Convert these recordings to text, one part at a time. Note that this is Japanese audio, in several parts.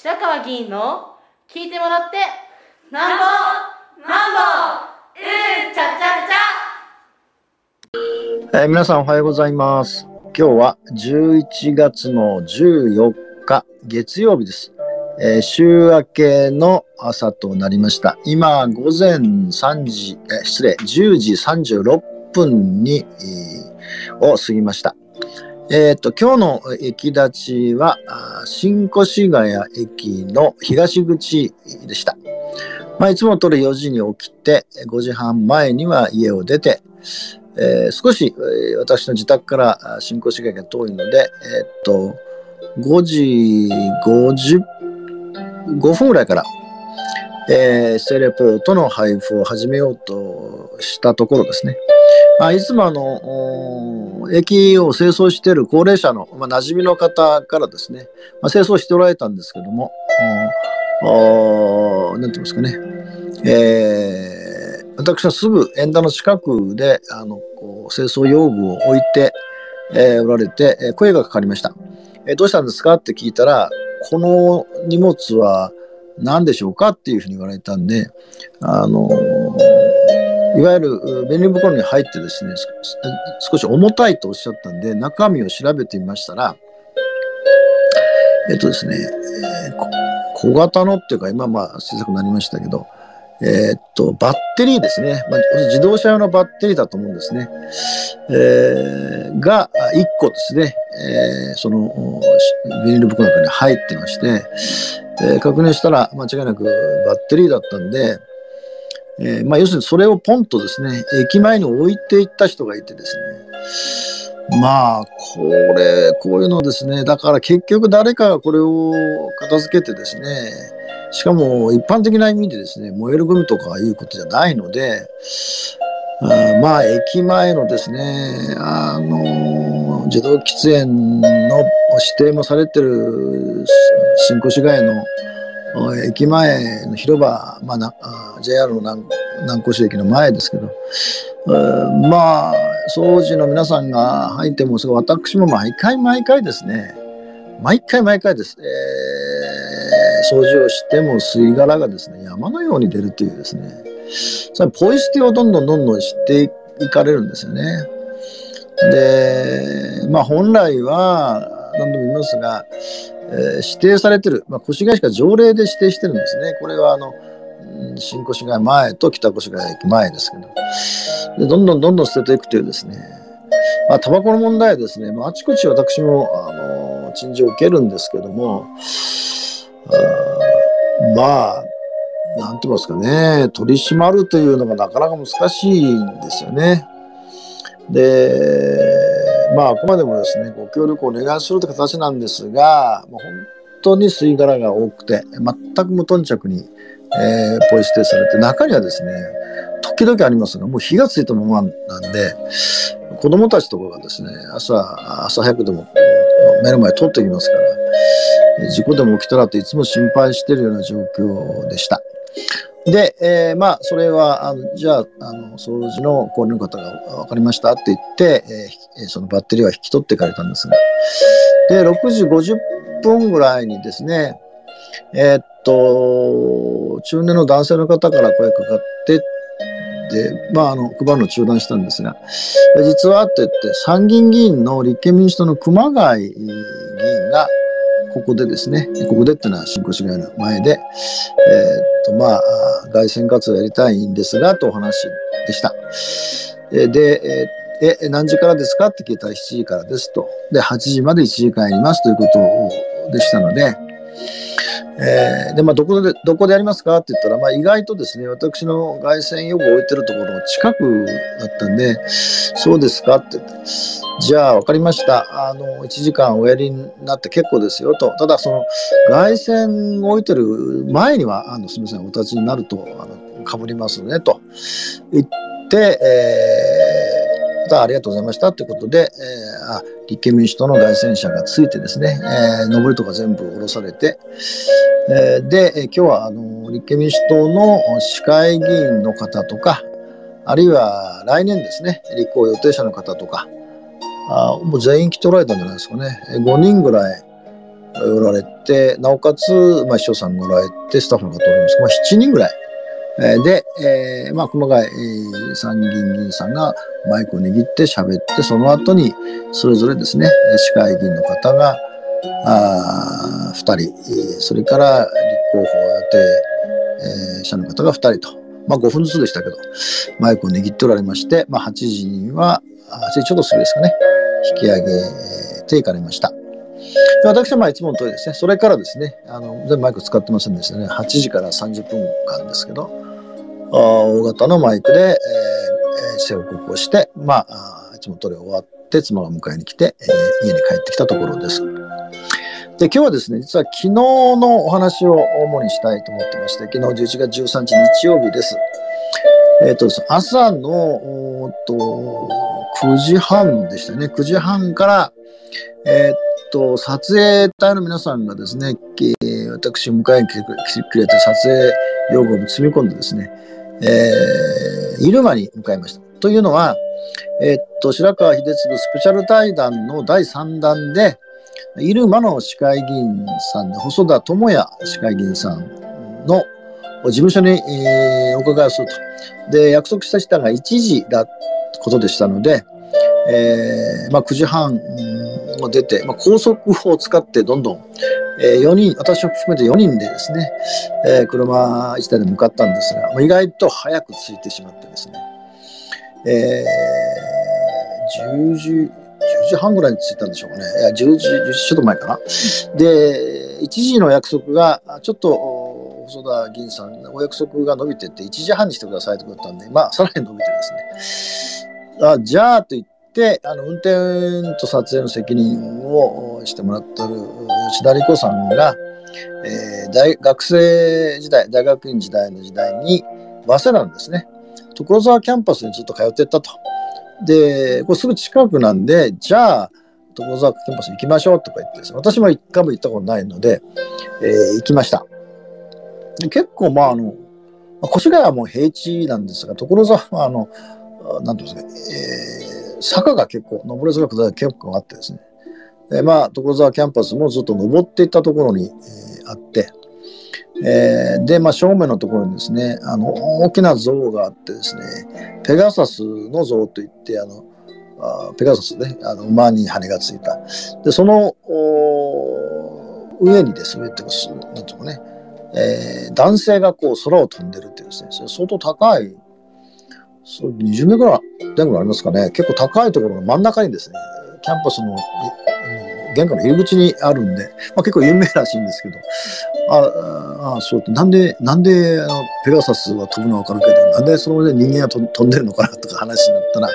白川議員の聞いてもらってなんぼなんぼうんちゃちゃちゃ、えー、皆さんおはようございます。今日は11月の14日月曜日です、えー、週明けの朝となりました。今午前3時、えー、失礼10時36分に、えー、を過ぎました。え、ー、と、今日の駅立ちは、新越谷駅の東口でした。まあ、いつもとる4時に起きて、5時半前には家を出て、えー、少し、私の自宅から新越谷が遠いので、えっ、と、5時55分ぐらいから、えー、セレポートの配布を始めようとしたところですね。あ、いつもあの、駅を清掃している高齢者の、まあ、馴染みの方からですね、まあ、清掃しておられたんですけども、何て言いますかね、えー、私はすぐ縁田の近くで、あの、こう清掃用具を置いて、えー、おられて、え声がかかりました、え、どうしたんですかって聞いたら、この荷物は何でしょうかっていうふうに言われたんで、あのいわゆる便利袋に入ってですね、少し重たいとおっしゃったんで、中身を調べてみましたら、えっとですね、えー、小型のっていうか、今まあ小さくなりましたけど、えー、っと、バッテリーですね、まあ、自動車用のバッテリーだと思うんですね。えー、が1個ですね、えー、そのビニール袋の中に入ってまして、え、確認したら間違いなくバッテリーだったんで、えー、まあ、要するにそれをポンとですね、駅前に置いていった人がいてですね、まあ、これ、こういうのですね、だから結局誰かがこれを片付けてですね、しかも一般的な意味でですね、燃えるゴミとかいうことじゃないので、あまあ、駅前のですね、あの、自動喫煙の指定もされてる新越谷の駅前の広場、まあ、JR の南越駅の前ですけど、まあ掃除の皆さんが入っても私も毎回毎回ですね毎回毎回です、えー、掃除をしても吸い殻がですね山のように出るというですねそれポイ捨てをどんどんどんどんしていかれるんですよね。でまあ本来は何度も言いますが、えー、指定されてる、まあ、越谷しか条例で指定してるんですね。これはあの新越谷前と北越谷駅前ですけどでどんどんどんどん捨てていくというですねまあタバコの問題はですね、まあ、あちこち私もあの陳情を受けるんですけどもあまあなんて言いますかね取り締まるというのがなかなか難しいんですよね。でまあ、あくまでもですね、ご協力をお願いするという形なんですが、もう本当に吸い殻が多くて、全く無頓着に、えー、ポイ捨てされて、中にはですね、時々ありますが、もう火がついたままなんで、子供たちとかがですね、朝、朝早くでも目の前通ってきますから、事故でも起きたらといつも心配しているような状況でした。で、えー、まあ、それは、あのじゃあ、あの掃除の高齢の方が分かりましたって言って、えー、そのバッテリーは引き取っていかれたんですが、で、6時50分ぐらいにですね、えー、っと、中年の男性の方から声かかって、で、まあ、あの、配るの中断したんですが、実はって言って、参議院議員の立憲民主党の熊谷議員が、ここでですね、ここでっていうのは新越谷の前で、え、っと、まあ、外線活動やりたいんですが、とお話でした。で、え、何時からですかって聞いたら7時からですと。で、8時まで1時間やりますということでしたので、えー、で、まあ、どこで、どこでやりますかって言ったら、まあ、意外とですね、私の凱旋用具を置いてるところの近くだったんで、そうですかってって、じゃあ、わかりました。あの、1時間おやりになって結構ですよと。ただ、その、凱旋を置いてる前には、あの、すみません、お立ちになると、あの、かぶりますね、と言って、えー、ありがとうございましたということで、えー、あ立憲民主党の凱旋車がついてですね、えー、上りとか全部下ろされて、えー、で、今日はあの立憲民主党の市会議員の方とか、あるいは来年ですね、立候補予定者の方とか、あもう全員来ておられたんじゃないですかね。5人ぐらい、おられて、なおかつ、まあ、秘書さんがおられて、スタッフの方おります。まあ、7人ぐらい。えーで、えーまあ、熊谷、えー参議院議員さんがマイクを握って喋って、その後に、それぞれですね、市会議員の方が、あ2人、それから立候補予定、えー者の方が2人と、まあ、5分ずつでしたけど、マイクを握っておられまして、まあ、8時には、8時ちょっとすぐですかね、引き上げていかれました。私はまあいつもの通りですね、それからですね、あの全部マイク使ってませんでしたね、8時から30分間ですけど、大型のマイクで、えーえー施報告をして、まあ、いつもの通り終わって、妻が迎えに来て、えー家に帰ってきたところです。で、今日はですね、実は昨日のお話を主にしたいと思ってまして、昨日11月13日日曜日です。えっ、と、朝のおーっと9時半でしたね、9時半から、えーっと、撮影隊の皆さんがですね、えー私迎えに来てくれ来てくれて撮影用具を積み込んでですね、えー入間に向かいました。というのは、えーっと、白川秀次スペシャル対談の第3弾で、入間の市会議員さんで、細田智也市会議員さんの事務所に、えーお伺いをすると。で、約束した人が1時だことでしたので、えーまあ、9時半うんも出て、まあ、高速を使ってどんどん、え4人、私を含めて4人でですね、えー車1台で向かったんですが、まあ意外と早く着いてしまってですね、えー10時、10時半ぐらいに着いたんでしょうかね。いや、10時、10時ちょっと前かな。で、1時の約束が、ちょっと、細田議員さん、お約束が伸びてて、1時半にしてくださいということだったんで、まあ、さらに伸びてですね。あじゃあと言って、あの運転と撮影の責任をしてもらってる吉田理子さんが、えー大学生時代、大学院時代の時代に、早稲田のですね、所沢キャンパスにずっと通ってったと。で、これすぐ近くなんで、じゃあ、所沢キャンパス行きましょうとか言ってですね、私も一回も行ったことないので、えー行きました。で結構、まあ、あの、越谷はもう平地なんですが、所沢は、あの、あなんていうんですか、えー坂が結構、登り坂が結構あってですね、でまあ、所沢キャンパスもずっと登っていったところに、えーあって、えーで、まあ、正面のところにですね、あの、大きな像があってですね、ペガサスの像といって、あの、あペガサスね、あの馬に羽がついた。で、そのお上にですね、っていうかすなんていうかね、えー男性がこう空を飛んでるっていうですね、それ相当高い、そう20メートルぐらいぐらいありますかね、結構高いところの真ん中にですね、キャンパスの玄関の入り口にあるんで、まあ、結構有名らしいんですけど、ああ、そう、なんで、なんであのペガサスは飛ぶのはわかるけど、なんでその上で人間が飛んでるのかなとか話になったら、い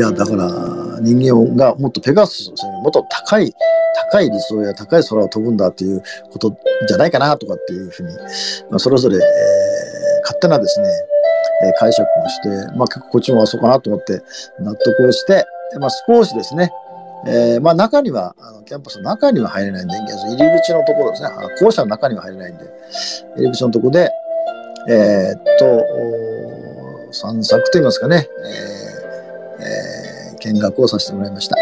や、だから人間がもっとペガサス、そのもっと高い、高い理想や高い空を飛ぶんだっていうことじゃないかなとかっていうふうに、まあ、それぞれ、えー勝手なですね、え解釈をして、まあ結構こっちもあそうかなと思って納得をして、まあ少しですね、えーまあ中には、あのキャンパスの中には入れないんで、入り口のところですね、校舎の中には入れないんで、入り口のところで、えーっと、散策といいますかね、えーえ見学をさせてもらいました。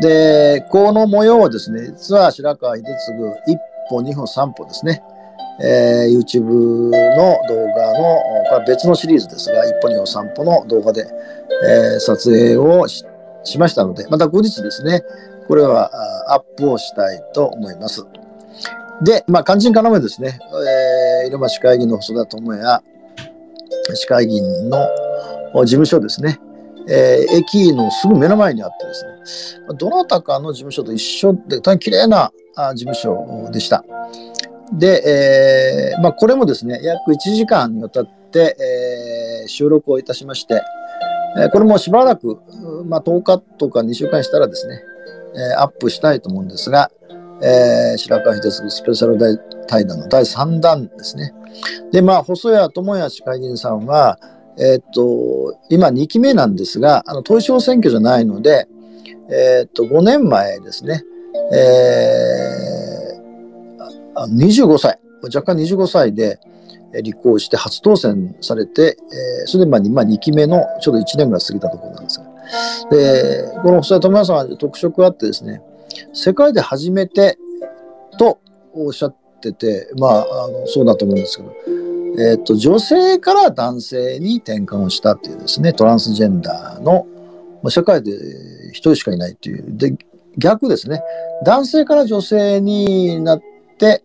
で、この模様はですね、実は白川秀次一歩、二歩、三歩ですね、えー YouTube の動画の、これは別のシリーズですが、一歩二歩三歩の動画で、えー撮影をしましたので、また後日ですね、これはアップをしたいと思います。で、まあ、肝心要ですね、えー、入間市会議の細田智也市会議員の事務所ですね、えー駅のすぐ目の前にあってですね、どなたかの事務所と一緒で、大変綺麗なあ事務所でした。で、えーまあ、これもですね、約1時間にわたって、えー収録をいたしまして、えーこれもしばらく、まあ、10日とか2週間したらですね、えーアップしたいと思うんですが、えー白川秀次スペシャル対談の第3弾ですね。で、まあ、細谷智也市会議員さんは、えーっと、今2期目なんですが、あの、統一選挙じゃないので、えーっと、5年前ですね、えーあ25歳、若干25歳で立候補して初当選されて、えーそれでまあ2、まあ、2期目のちょうど1年ぐらい過ぎたところなんですが、で、この細谷智也さんは特色があってですね、世界で初めてとおっしゃってて、まあ、あのそうだと思うんですけど、えっ、と、女性から男性に転換をしたっていうですね、トランスジェンダーの、まあ、社会で一人しかいないっていう。で、逆ですね、男性から女性になって、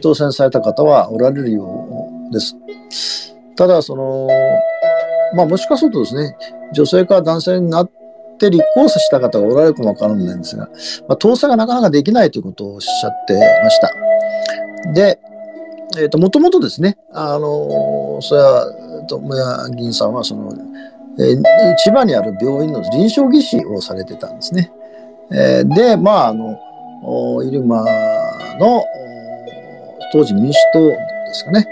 当選された方はおられるようです。ただ、その、まあ、もしかするとですね、女性か男性になって立候補した方がおられるかもわからないんですが、まあ、当選がなかなかできないということをおっしゃってました。で、えっ、ー、と、もともとですね、あの、それは、友谷議員さんは、その、えー、千葉にある病院の臨床技師をされてたんですね。えー、で、まあ、あの、入間の当時民主党ですかね、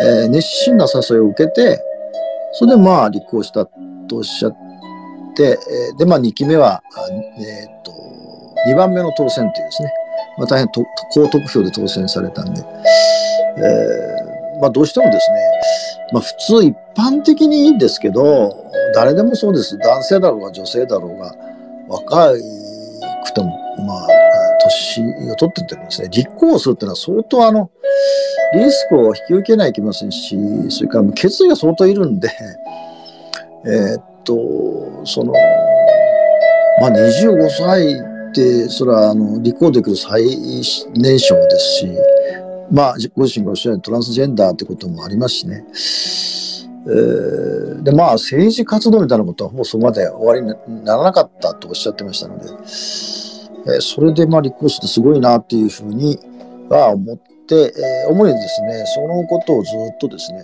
えー、熱心な誘いを受けて、それでまあ立候補したとおっしゃって、えー、で、まあ2期目は、えっ、と、2番目の当選というですね、まあ、大変と高得票で当選されたんで、えー、まあどうしてもですね、まあ普通一般的にいいんですけど、誰でもそうです。男性だろうが女性だろうが、若くても、まあ、年を取っててもですね、立候補するっていうのは相当あの、リスクを引き受けないといけませんし、それから決意が相当いるんで、えー、っと、その、まあ25歳って、それはあの、立候補できる最年少ですし、まあ、ご自身がおっしゃるトランスジェンダーってこともありますしね。えー、で、まあ、政治活動みたいなことはもうそこまで終わりにならなかったとおっしゃってましたので、えー、それでまあ立候補してすごいなっていうふうには思って、えー、主にですね、そのことをずっとですね、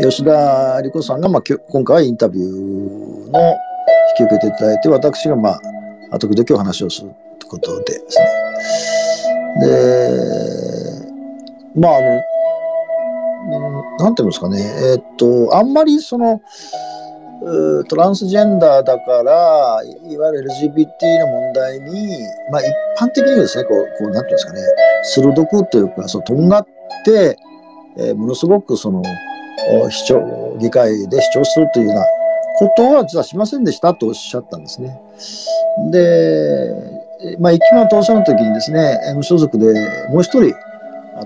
吉田理子さんが、まあ、今回はインタビューの引き受けていただいて、私が、まあ、時々お話をするということでですね。で、まあ、あの、なんていうんですかね、えー、っと、あんまりその、トランスジェンダーだから、いわゆる LGBT の問題に、まあ一般的にですね、こう、こうなんていうんですかね、鋭くというか、そう、とんがって、えー、ものすごくその、主張、議会で主張するというようなことは実はしませんでしたとおっしゃったんですね。で、まあ、一期目の当選の時にですね、無所属でもう一人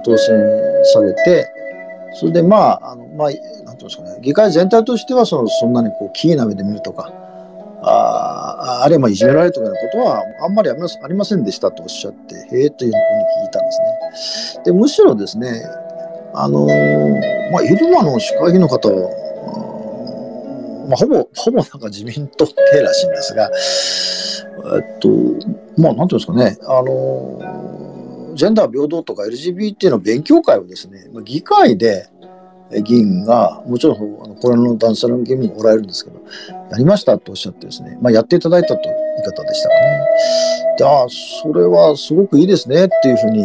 当選されて、それでまあ、あのまあ、なんていうんですかね、議会全体としてはそのそんなにこう、キーな目で見るとか、ああるいはいじめられるとかいうことはあんまりありませんでしたとおっしゃって、へえというふうに聞いたんですね。で、むしろですね、あのまあ、ルマの市会議の方は、まあ、ほぼ、ほぼなんか自民党系らしいんですが、えっと、まあ、なんていうんですかね、あのジェンダー平等とか LGBT の勉強会をですね、議会で議員が、もちろんこれの男性の議員もおられるんですけど、やりましたとおっしゃってですね、まあ、やっていただいたという言い方でしたかね。で、ああ、それはすごくいいですねっていうふうに、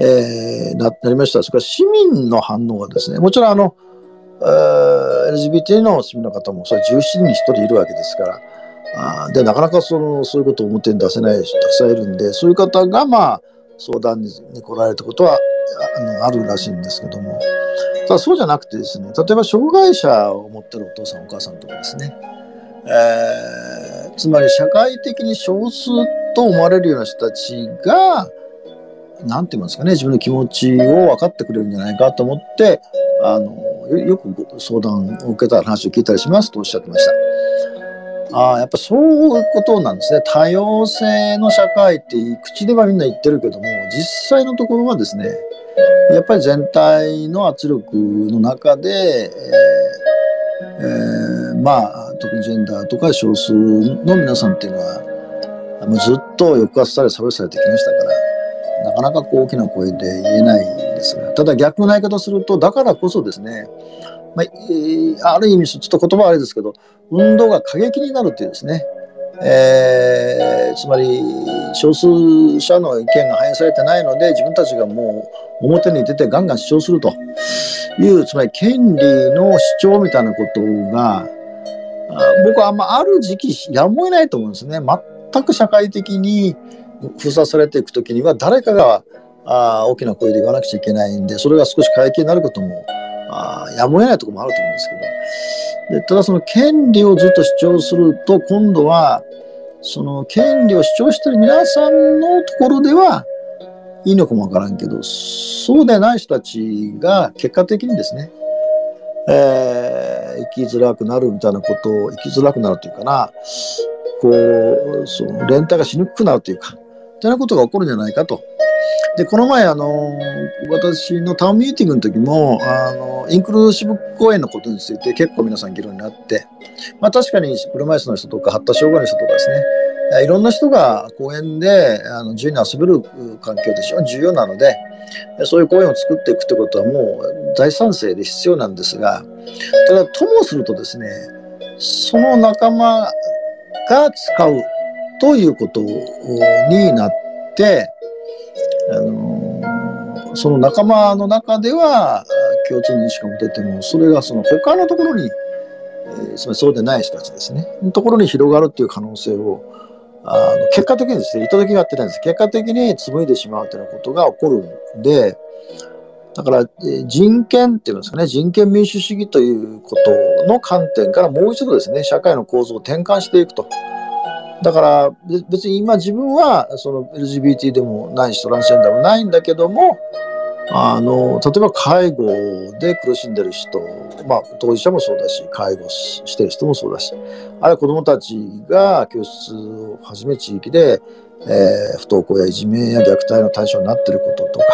えー、ななりました。それから市民の反応がですね、もちろんあの、えー、LGBT の市民の方もそれ17人に1人いるわけですから、あでなかなかそのそういうことを表に出せない人たくさんいるんでそういう方がまあ相談に来られたことはあのあるらしいんですけどもただそうじゃなくてですね例えば障害者を持ってるお父さんお母さんとかですね、えー、つまり社会的に少数と思われるような人たちが何て言いますかね自分の気持ちを分かってくれるんじゃないかと思ってあのよく相談を受けた話を聞いたりしますとおっしゃってました。あやっぱそういうことなんですね。多様性の社会って口ではみんな言ってるけども、実際のところはですね、やっぱり全体の圧力の中で、えーえー、まあ、特にジェンダーとか少数の皆さんっていうのは、もうずっと抑圧され、差別されてきましたから、なかなかこう大きな声で言えないんですが、ただ逆の言い方すると、だからこそですね、まあ、ある意味、ちょっと言葉はあれですけど、運動が過激になるというですね、えー、つまり少数者の意見が反映されてないので自分たちがもう表に出てガンガン主張すると。いうつまり権利の主張みたいなことが僕はあんまある時期やむを得ないと思うんですね。全く社会的に封鎖されていく時には誰かがあ大きな声で言わなくちゃいけないんでそれが少し過激になることもあやむを得ないところもあると思うんですけどでただその権利をずっと主張すると今度はその権利を主張してる皆さんのところではいいのかもわからんけど、そうでない人たちが結果的にですね、えー、生きづらくなるみたいなことを、生きづらくなるというかな、こう、その連帯がしにくくなるというか、といなことが起こるんじゃないかと。で、この前、あの、私のタウンミーティングの時も、あの、インクルーシブ公演のことについて結構皆さん議論になって、まあ確かに車椅子の人とか発達障害の人とかですね、いろんな人が公園であの自由に遊べる環境で非常に重要なので、そういう公園を作っていくということはもう大賛成で必要なんですが、ただ、ともするとですね、その仲間が使うということになって、あのその仲間の中では共通認識が持てても、それがその他のところに、えー、そうでない人たちですね、のところに広がるという可能性をあの結果的にですね、意図的にやってないんです。結果的に紡いでしまうというようなことが起こるんで、だから、人権っていうんですかね、人権民主主義ということの観点からもう一度ですね、社会の構造を転換していくと。だから、別に今自分はその LGBT でもないし、トランスジェンダーもないんだけども、あの、例えば介護で苦しんでる人、まあ、当事者もそうだし、介護してる人もそうだし、あるいは子供たちが教室をはじめ地域で、えー、不登校やいじめや虐待の対象になってることとか、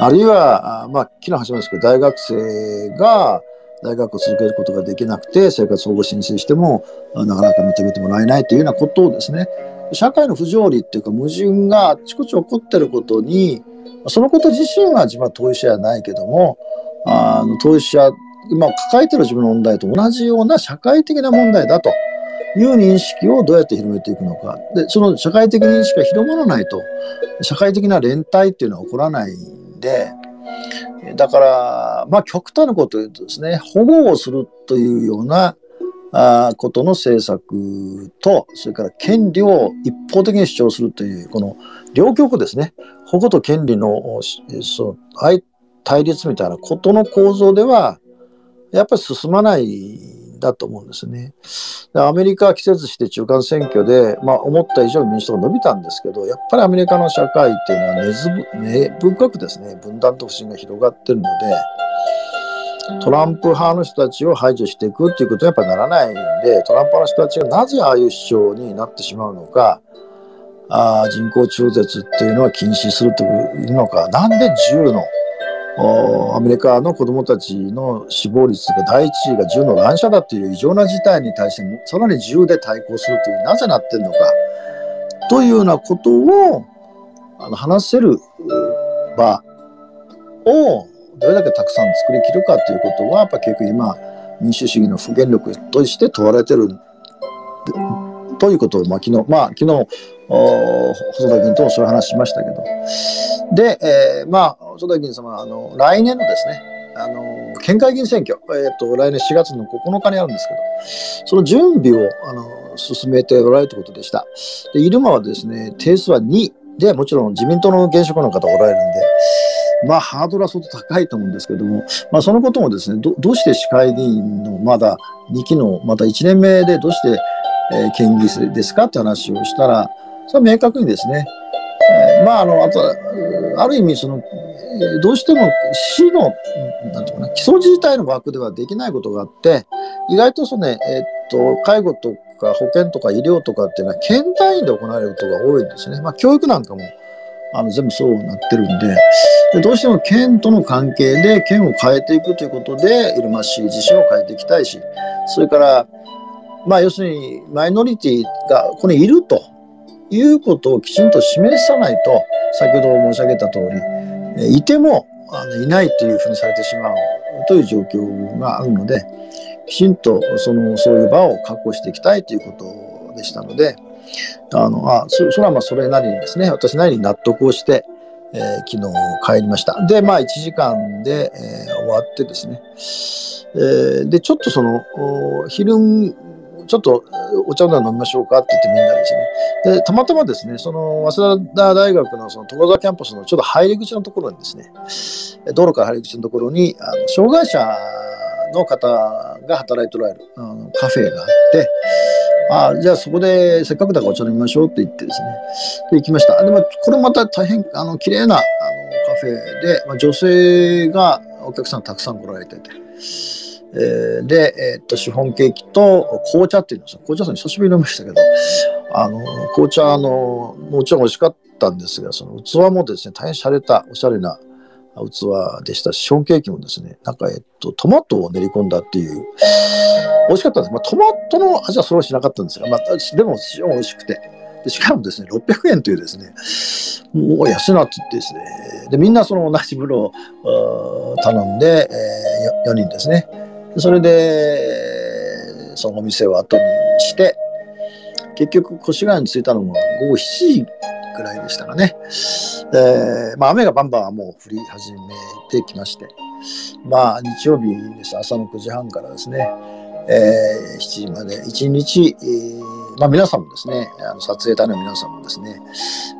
あるいは、まあ、昨日始めですけど、大学生が大学を続けることができなくて、生活保護申請しても、なかなか認めてもらえないというようなことをですね、社会の不条理っていうか矛盾があちこち起こってることに、そのこと自身は自分は当事者じゃないけども、あの当事者、今抱えてる自分の問題と同じような社会的な問題だという認識をどうやって広めていくのか。で、その社会的認識が広まらないと、社会的な連帯っていうのは起こらないんで、だから、まあ極端なことを言うとですね、保護をするというようなあことの政策と、それから権利を一方的に主張するという、この両極ですね、保護と権利のその対立みたいなことの構造では、やっぱり進まないだと思うんですね。アメリカは季節して中間選挙で、まあ、思った以上に民主党が伸びたんですけど、やっぱりアメリカの社会っていうのは根ず根深くですね、分断と不信が広がってるので、トランプ派の人たちを排除していくっていうことにやっぱならないんで、トランプ派の人たちがなぜああいう主張になってしまうのか、あ人工中絶っていうのは禁止するというのか、なんで銃のアメリカの子どもたちの死亡率が第一位が銃の乱射だという異常な事態に対してさらに銃で対抗するというなぜなってるのかというようなことをあの話せる場をどれだけたくさん作りきるかということはやっぱ結局今民主主義の不言力として問われてる。ということを、まあ、昨日、まあ、昨日、細田議員ともそういう話しましたけど。で、えー、まあ、細田議員様、あの、来年のですね、あの、県会議員選挙、えっ、ー、と、来年4月の9日にあるんですけど、その準備を、あの、進めておられるということでした。で、入間はですね、定数は2で、もちろん自民党の現職の方がおられるんで、まあ、ハードルは相当高いと思うんですけども、まあ、そのこともですね、どどうして市会議員のまだ2期の、また1年目でどうして、えー、県議ですかって話をしたら、それは明確にですね、えー、まあ、あの、あとは、ある意味、その、どうしても市の、なんていうかな、基礎自体の枠ではできないことがあって、意外とそのね、えー、っと、介護とか保健とか医療とかっていうのは県単位で行われることが多いんですね。まあ、教育なんかも、あの全部そうなってるんででどうしても県との関係で県を変えていくということで入間市自身を変えていきたいしそれからまあ要するにマイノリティがここにいるということをきちんと示さないと先ほど申し上げた通りいてもあのいないというふうにされてしまうという状況があるのできちんとそのそういう場を確保していきたいということでしたので。あのあそれはまあそれなりにですね、私なりに納得をして、えー、昨日帰りました。で、まあ1時間で、えー、終わってですね、えー、で、ちょっとその、昼、ちょっとお茶で飲みましょうかって言ってみんなですね。で、たまたまですね、その、早稲田大学のその所沢キャンパスのちょっと入り口のところにですね、道路から入り口のところに、あの障害者の方が働いておられるあのカフェがあって、あじゃあそこでせっかくだからお茶飲みましょうって言ってですね、で行きました。でもこれまた大変あの綺麗なあのカフェで、まあ、女性がお客さんたくさん来られてて、えー、で、えー、っとシフォンケーキと紅茶っていうの紅茶さん久しぶりに飲みましたけど、あの紅茶のもちろん美味しかったんですが、その器もですね、大変洒落たおしゃれな器でしたし、シフォンケーキもですね、なんか、えっと、トマトを練り込んだっていう、美味しかったんです。まあ、トマトの味はそれはしなかったんですが、まあ、でも非常に美味しくて。でしかもですね、600円というですね、もう安なってですね、で、みんなその同じ風呂を頼んで、えー、4人ですね。それで、そのお店を後にして、結局、越谷に着いたのも午後7時くらいでしたかね。えー、まあ、雨がバンバンもう降り始めてきまして、まあ、日曜日です。朝の9時半からですね、えー、7時まで、1日、えー、まあ、皆さんもですね、あの撮影隊の皆さんもですね、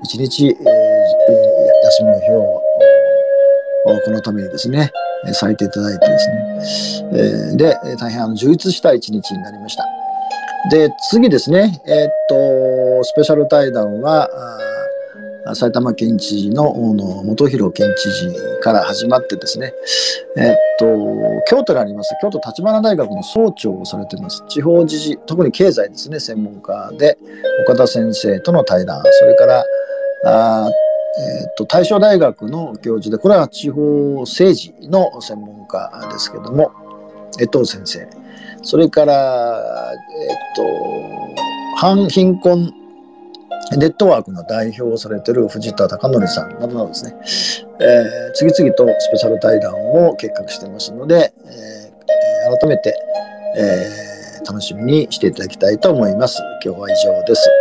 1日、えー、休みの日をこのためにですね、咲いていただいてですね、えー、で、大変あの充実した一日になりました。で、次ですね、えー、っと、スペシャル対談は、埼玉県知事の大野元弘県知事から始まってですね、えっと、京都にあります京都立花大学の総長をされてます地方自治特に経済ですね専門家で岡田先生との対談それからあえっと大正大学の教授でこれは地方政治の専門家ですけども江藤先生それからえっと反貧困ネットワークの代表をされてる藤田貴則さんなどなどですね、えー、次々とスペシャル対談を計画していますので、えー、改めて、えー、楽しみにしていただきたいと思います。今日は以上です。